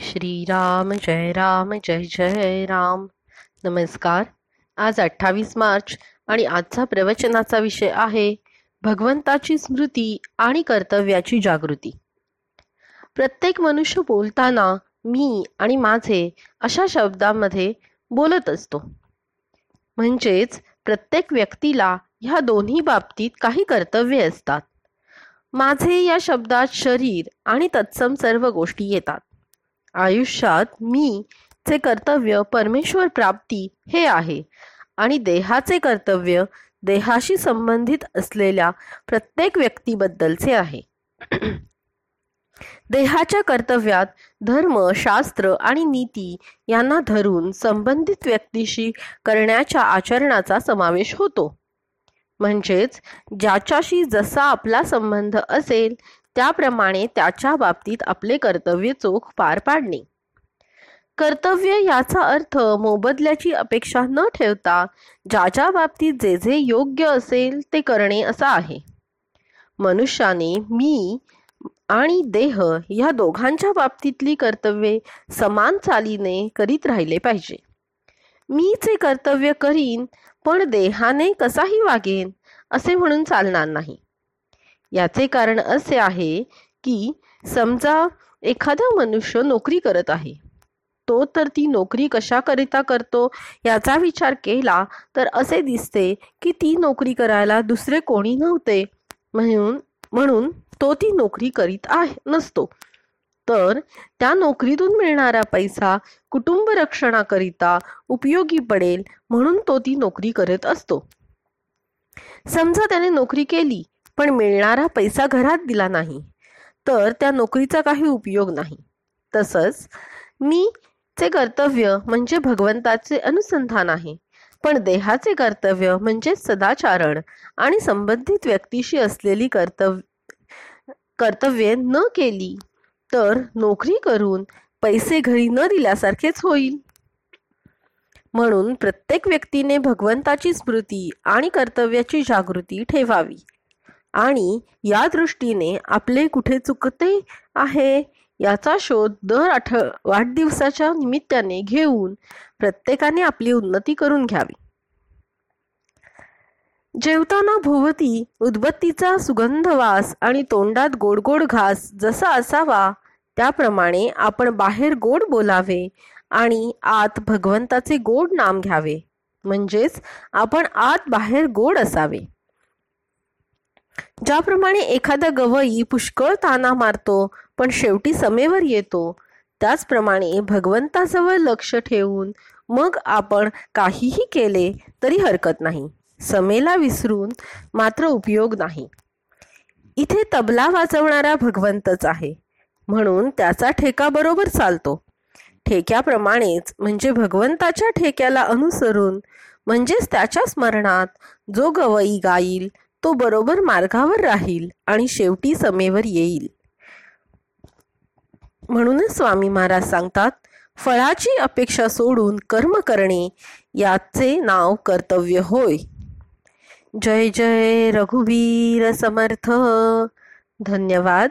श्रीराम जय राम जय जय राम. नमस्कार. आज अठ्ठावीस मार्च आणि आजचा प्रवचनाचा विषय आहे भगवंताची स्मृती आणि कर्तव्याची जागृती. प्रत्येक मनुष्य बोलताना मी आणि माझे अशा शब्दांमध्ये बोलत असतो. म्हणजेच प्रत्येक व्यक्तीला ह्या दोन्ही बाबतीत काही कर्तव्य असतात. माझे या शब्दात शरीर आणि तत्सम सर्व गोष्टी येतात. आयुष्यात मी चे कर्तव्य परमेश्वर प्राप्ती हे आहे. आणि देहाचे कर्तव्य देहाशी संबंधित असलेल्या प्रत्येक व्यक्तीबद्दलचे आहे. देहाच्या कर्तव्यात धर्म शास्त्र आणि नीती यांना धरून संबंधित व्यक्तीशी करण्याच्या आचरणाचा समावेश होतो. म्हणजेच ज्याच्याशी जसा आपला संबंध असेल त्याप्रमाणे त्याच्या बाबतीत आपले कर्तव्य चोख पार पाडणे. कर्तव्य याचा अर्थ मोबदल्याची अपेक्षा न ठेवता ज्याच्या बाबतीत जे जे योग्य असेल ते करणे असा आहे. मनुष्याने मी आणि देह या दोघांच्या बाबतीतली कर्तव्ये समान चालीने करीत राहिले पाहिजे. मीचे कर्तव्य करीन पण देहाने कसाही वागेन असे म्हणून चालणार नाही. याचे कारण असे आहे की समजा एखादा मनुष्य नोकरी करत आहे तो तर ती नोकरी कशाकरिता करतो याचा विचार केला तर असे दिसते की ती नोकरी करायला दुसरे कोणी नव्हते. म्हणून म्हणून तो ती नोकरी करीत आहे नसतो. तर त्या नोकरीतून मिळणारा पैसा कुटुंब रक्षणाकरिता उपयोगी पडेल म्हणून तो ती नोकरी करत असतो. समजा त्याने नोकरी केली पण मिळणारा पैसा घरात दिला नाही तर त्या नोकरीचा काही उपयोग नाही. तसंच मी चे कर्तव्य म्हणजे भगवंताचे अनुसंधान आहे पण देहाचे कर्तव्य म्हणजे सदाचारण आणि संबंधित व्यक्तीशी असलेली कर्तव्य कर्तव्ये न केली तर नोकरी करून पैसे घरी न दिल्यासारखेच होईल. म्हणून प्रत्येक व्यक्तीने भगवंताची स्मृती आणि कर्तव्याची जागृती ठेवावी. आणि या दृष्टीने आपले कुठे चुकते आहे याचा शोध दर आठ वाढदिवसाच्या निमित्ताने घेऊन प्रत्येकाने आपली उन्नती करून घ्यावी. जेवताना भोवती उदबत्तीचा सुगंध वास आणि तोंडात गोड गोड घास जसा असावा त्याप्रमाणे आपण बाहेर गोड बोलावे आणि आत भगवंताचे गोड नाम घ्यावे. म्हणजेच आपण आत बाहेर गोड असावे. ज्याप्रमाणे एखादा गवई पुष्कळ ताना मारतो पण शेवटी समेवर येतो. त्याचप्रमाणे भगवंताजवळ लक्ष ठेवून मग आपण काहीही केले तरी हरकत नाही. समेला विसरून मात्र उपयोग नाही. इथे तबला वाजवणारा भगवंतच आहे. म्हणून त्याचा ठेका बरोबर चालतो. ठेक्याप्रमाणेच म्हणजे भगवंताच्या ठेक्याला अनुसरून म्हणजेच त्याच्या स्मरणात जो गवई गाईल तो बरोबर मार्गावर राहील आणि शेवटी समेवर येईल. म्हणूनच स्वामी महाराज सांगतात फळाची अपेक्षा सोडून कर्म करणे याचे नाव कर्तव्य होय. जय जय रघुवीर समर्थ. धन्यवाद.